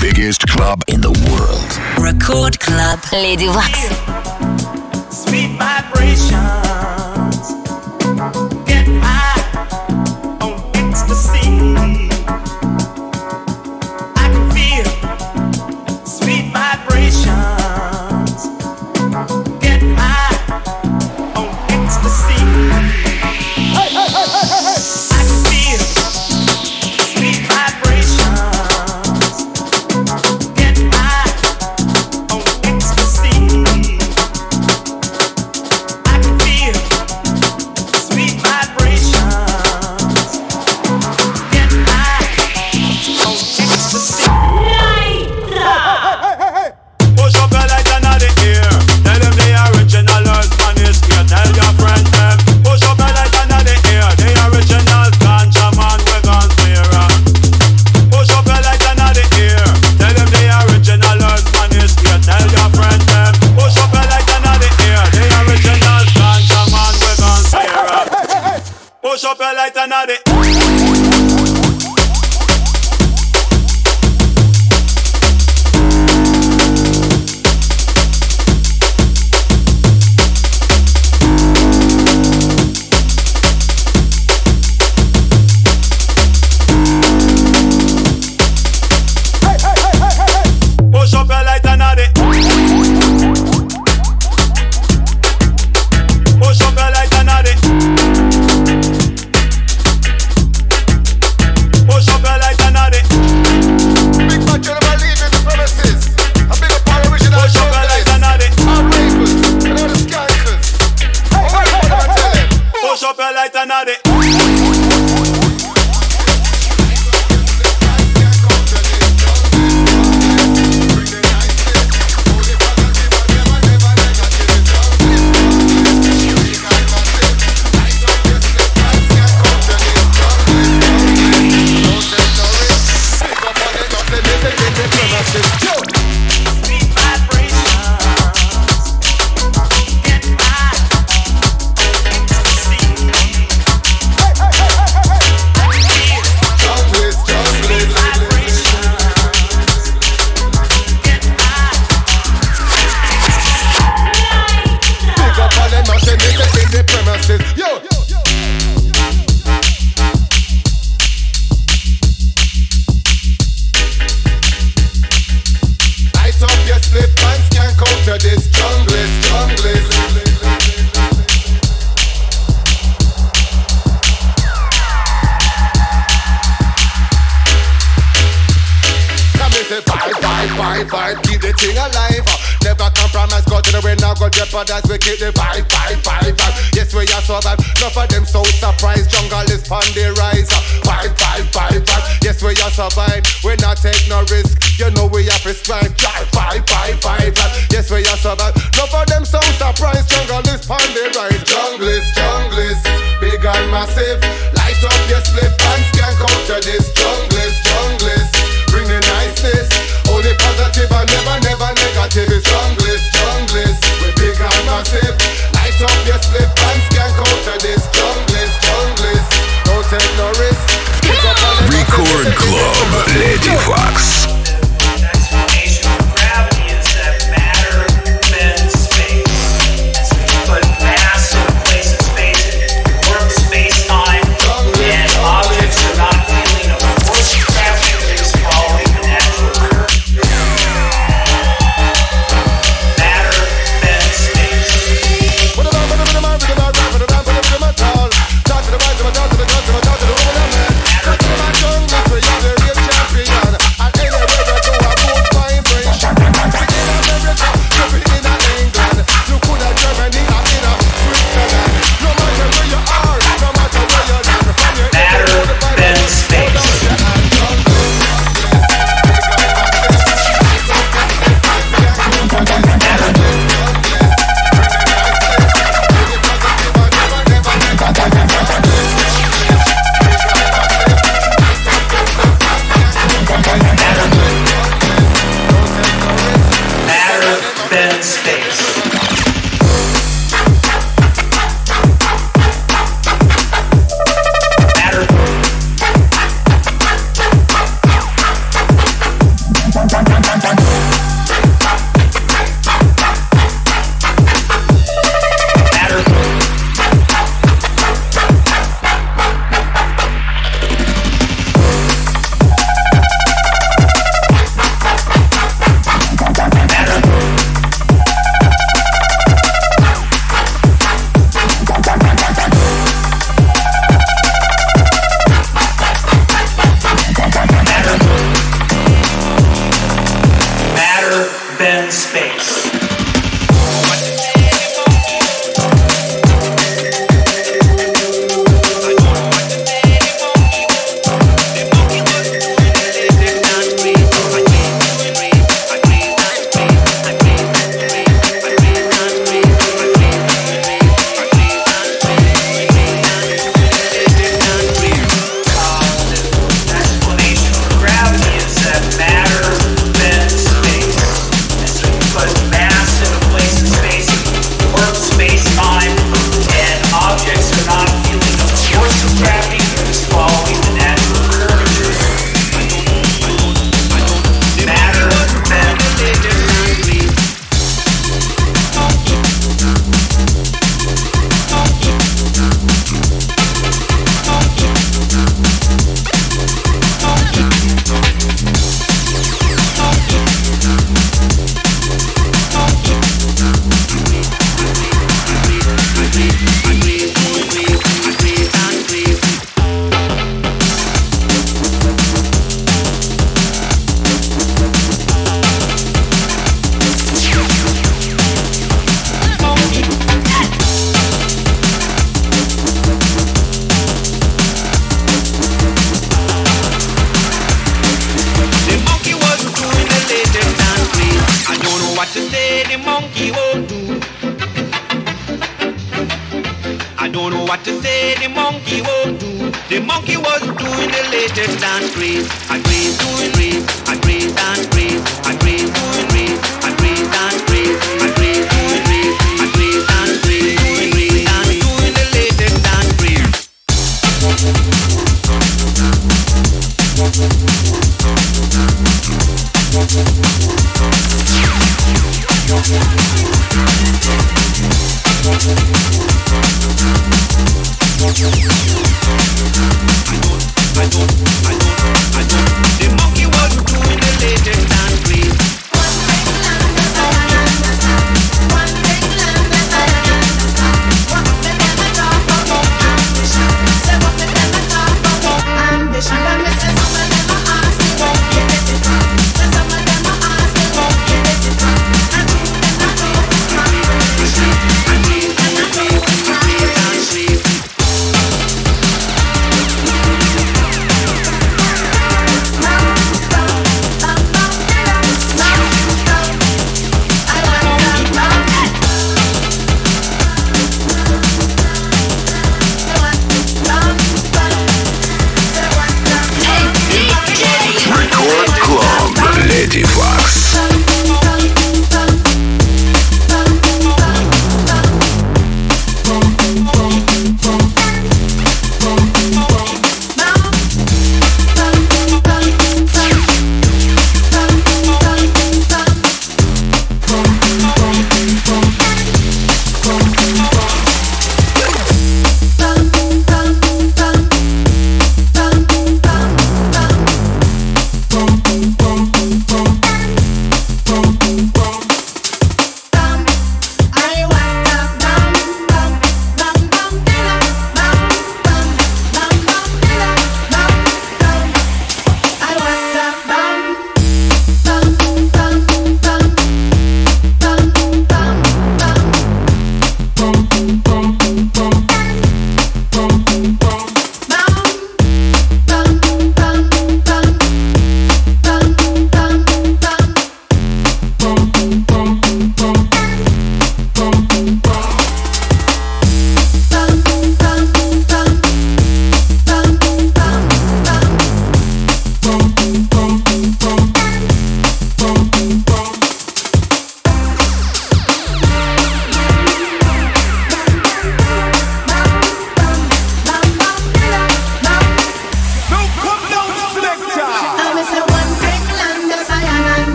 biggest club in the world. Record Club. Lady Wax. Sweet vibration. couple lighter now they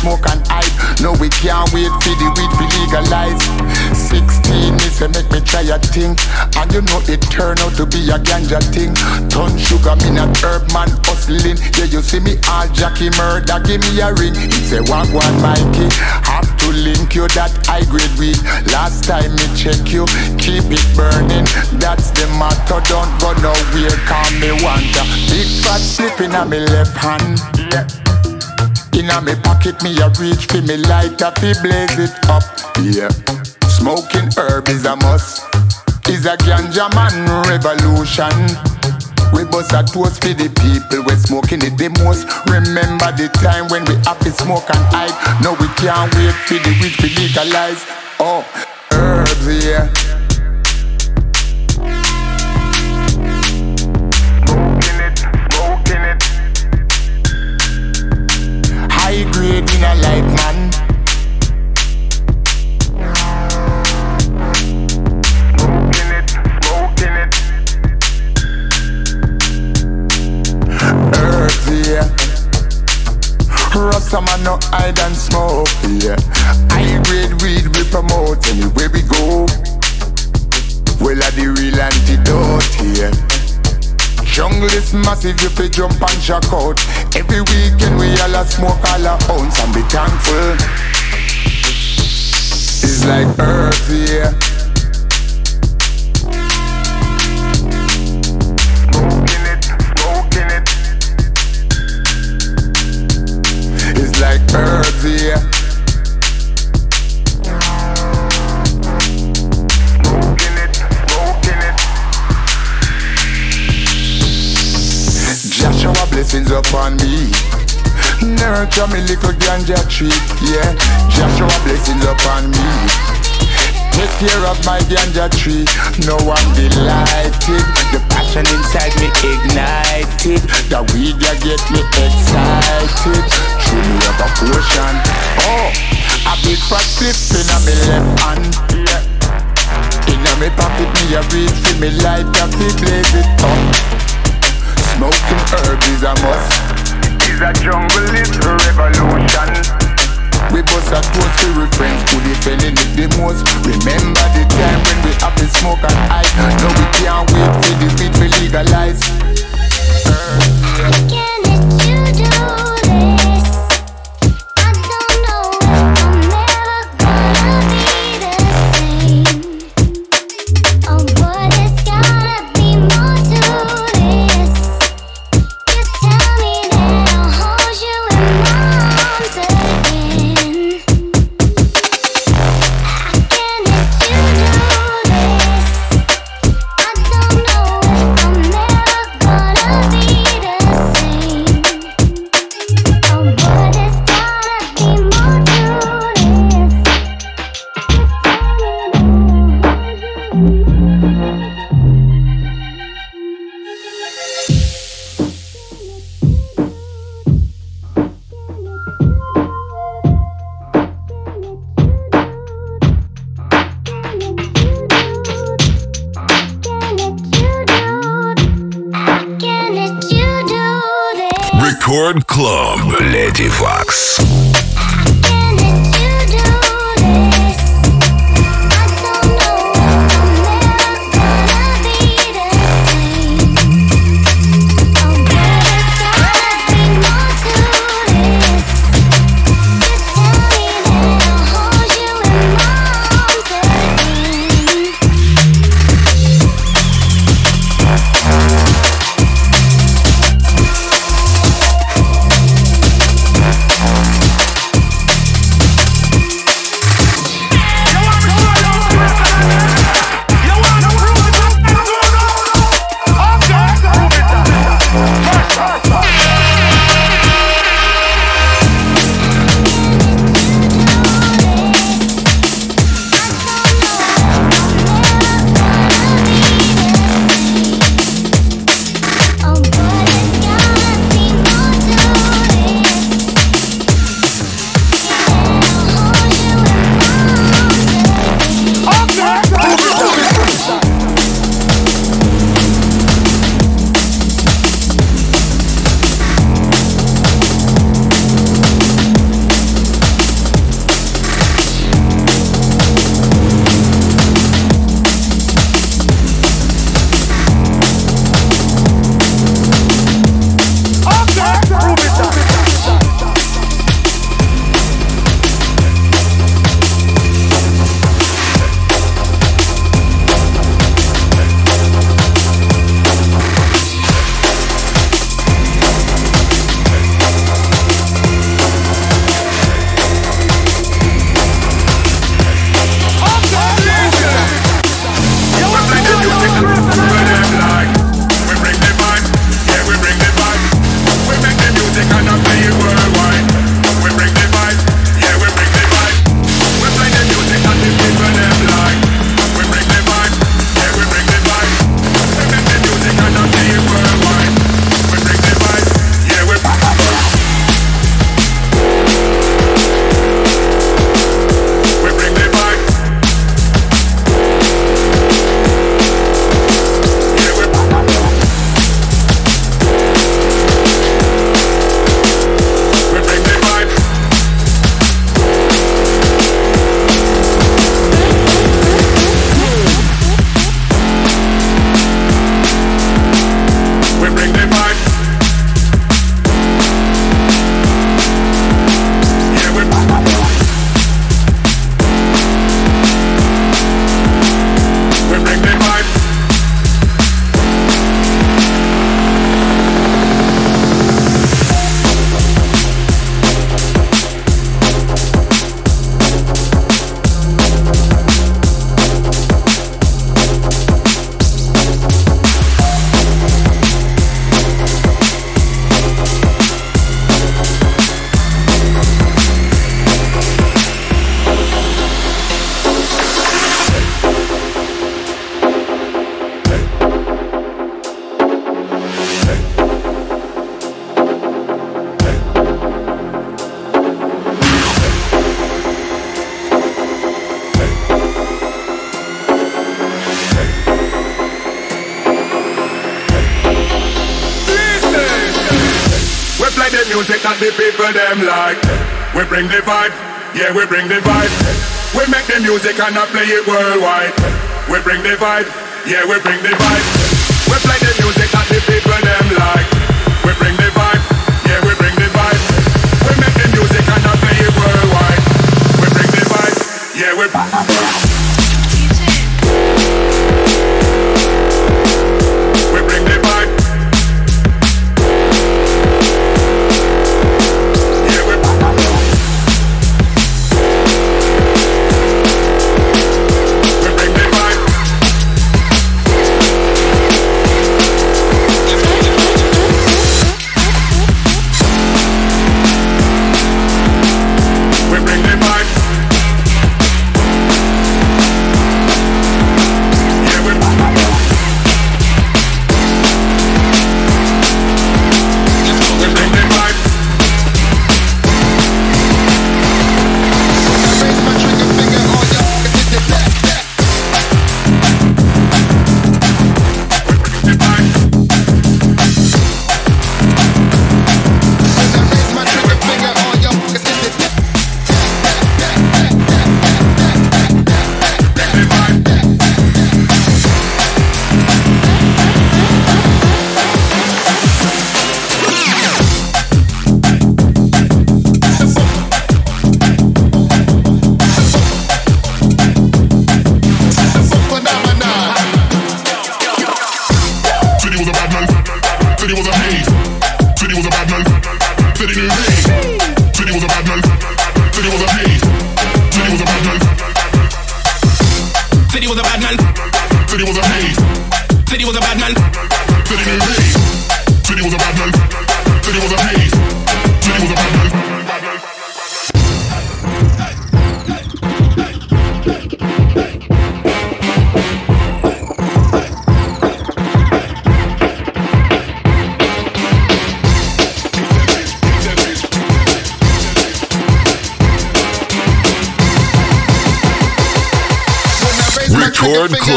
Smoke and hype. No, we can't wait for the weed to legalize. 16 is to make me try a thing. And you know it turn out to be a ganja thing. Ton sugar, me not herb man hustling. Yeah, you see me all Jackie murder, give me a ring. It's a one one Mikey. Have to link you that high grade weed. Last time me check you, keep it burning. That's the motto. Don't go nowhere, call me a big fat slip in a me left hand. Yeah. In a me pocket, me a reach for me light up, me blaze it up. Yeah. Smoking herb is a must. Is a ganja man revolution. We bust a toast for the people we smoking it the most. Remember the time when we happy smoke and hype. No, we can't wait for the weed to legalize. Oh, herbs, yeah. Grade in a life, man. Smoking it, smoking it. Yeah. Rasta man no hide and smoke, yeah. High grade weed we promote anywhere we go. Well, a the real antidote, yeah. Jungle is massive, you fi jump and shock out. Every weekend we all a smoke all a ounce and be thankful. It's like earth, yeah. It. It's like earth, yeah. Upon me. Nurture me little ganja tree, yeah. Joshua blessings upon me. Take care of my ganja tree. No I'm delighted. The passion inside me ignited. The weed ya get me excited. Truly have a potion. Oh, a big fat flip in me left hand. Yeah. In me pocket me a reach for me light up, me blaze it up. Smoking herb is a must. Is a jungle, it's a revolution. We bust a toast to we friends who defending it the most. Remember the time when we have to smoke and hype. No, we can't wait for the weed to legalize. Can't bring the vibe. Yeah, we bring the vibe. We make the music and I play it worldwide. We bring the vibe. Yeah, we bring the vibe. We play the music that the people them like. We bring the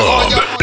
Club,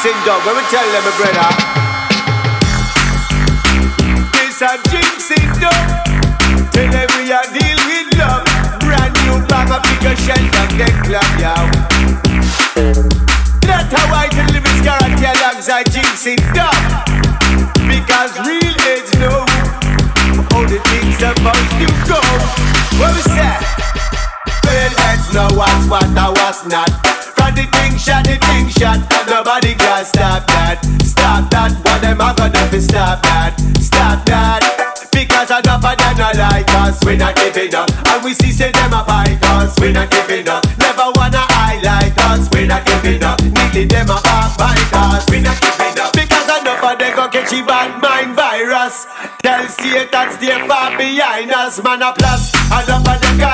Jinxing dog. When we tell them, my brother. them a gonna be stop that, stop that. Because a don't them not like us, we not giving up. And we see say them a fight us, we not giving up. Never wanna highlight us, we not giving up. Nearly them a backbite us, we not giving up. Because a enough of them go catch you bad mind virus. Tell Satan stay far behind us, man a plus. Enough of them go.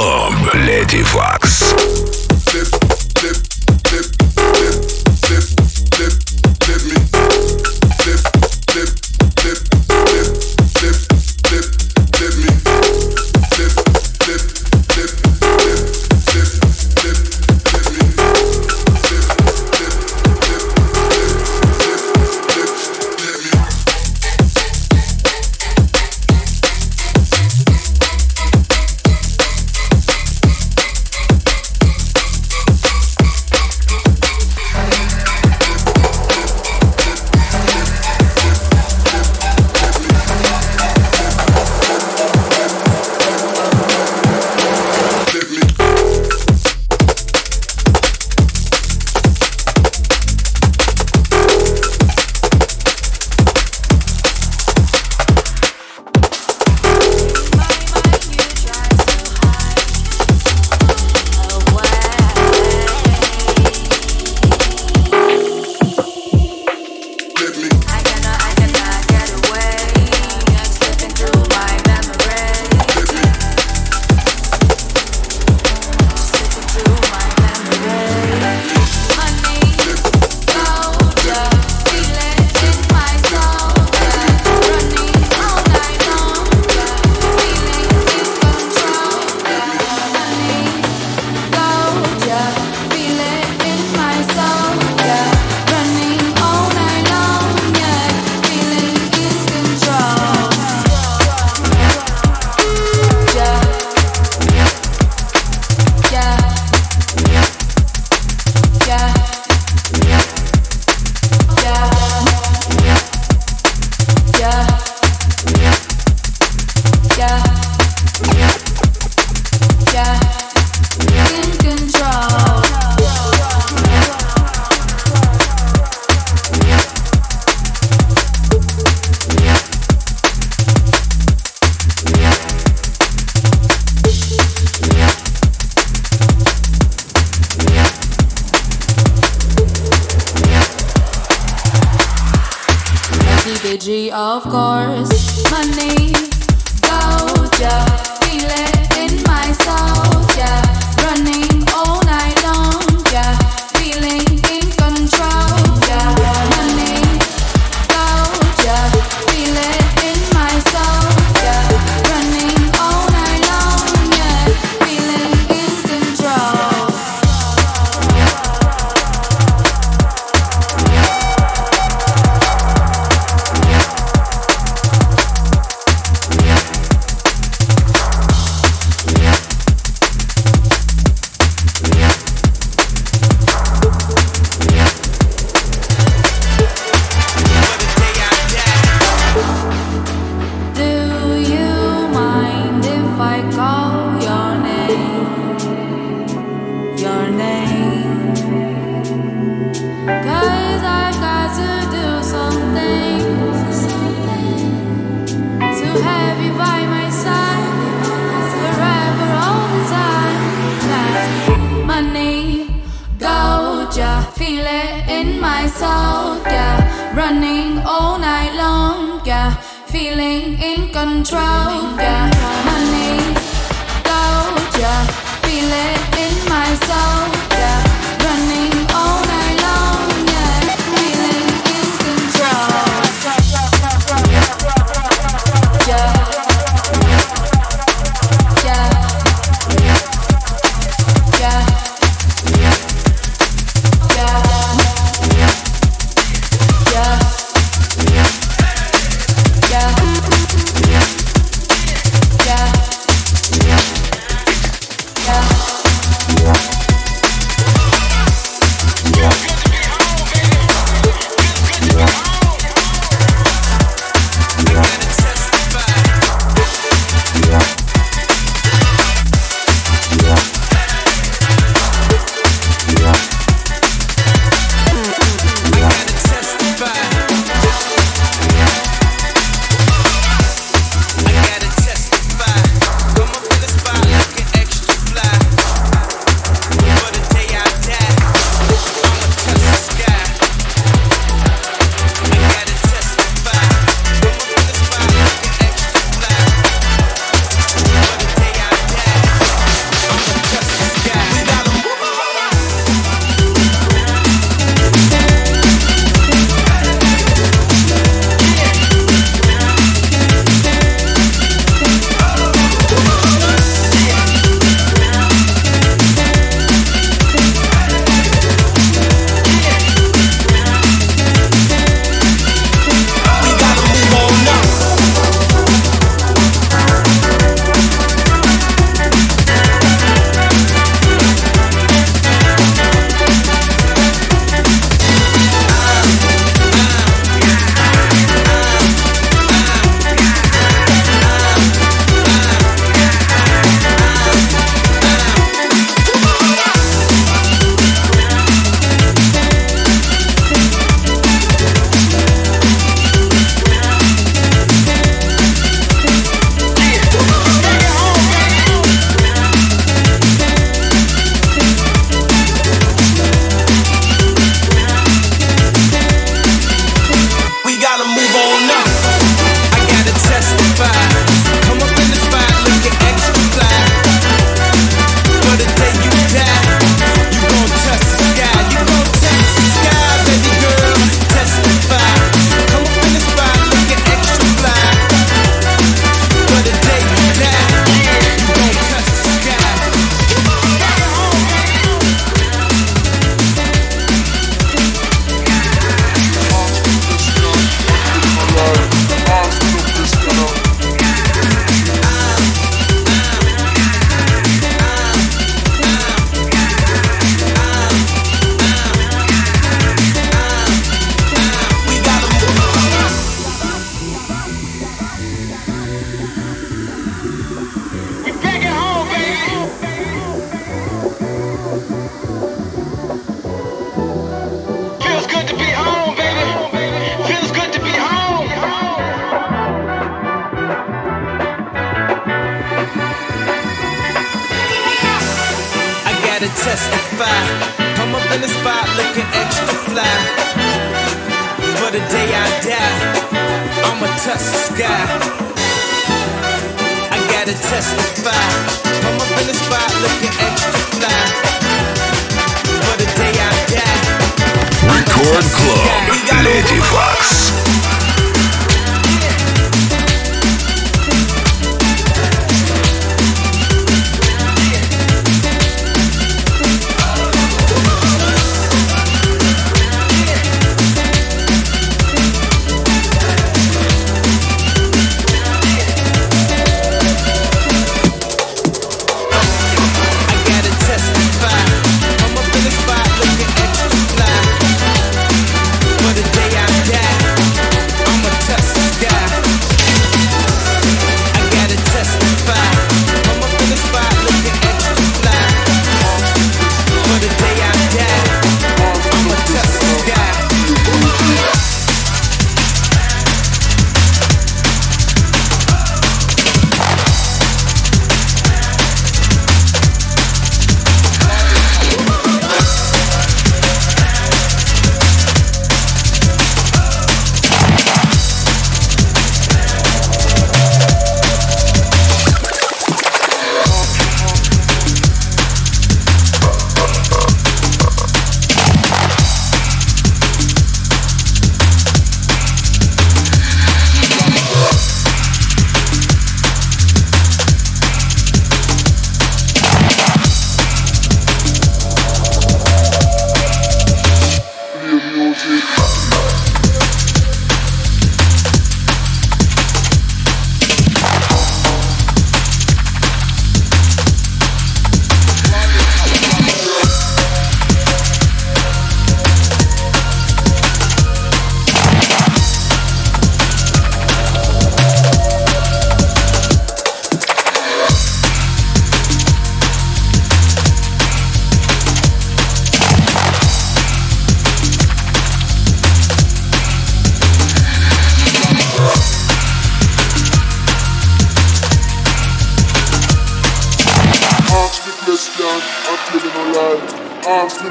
Клуб Леди Факс. Фан-клуб «Леди Факс».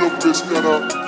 up this dinner.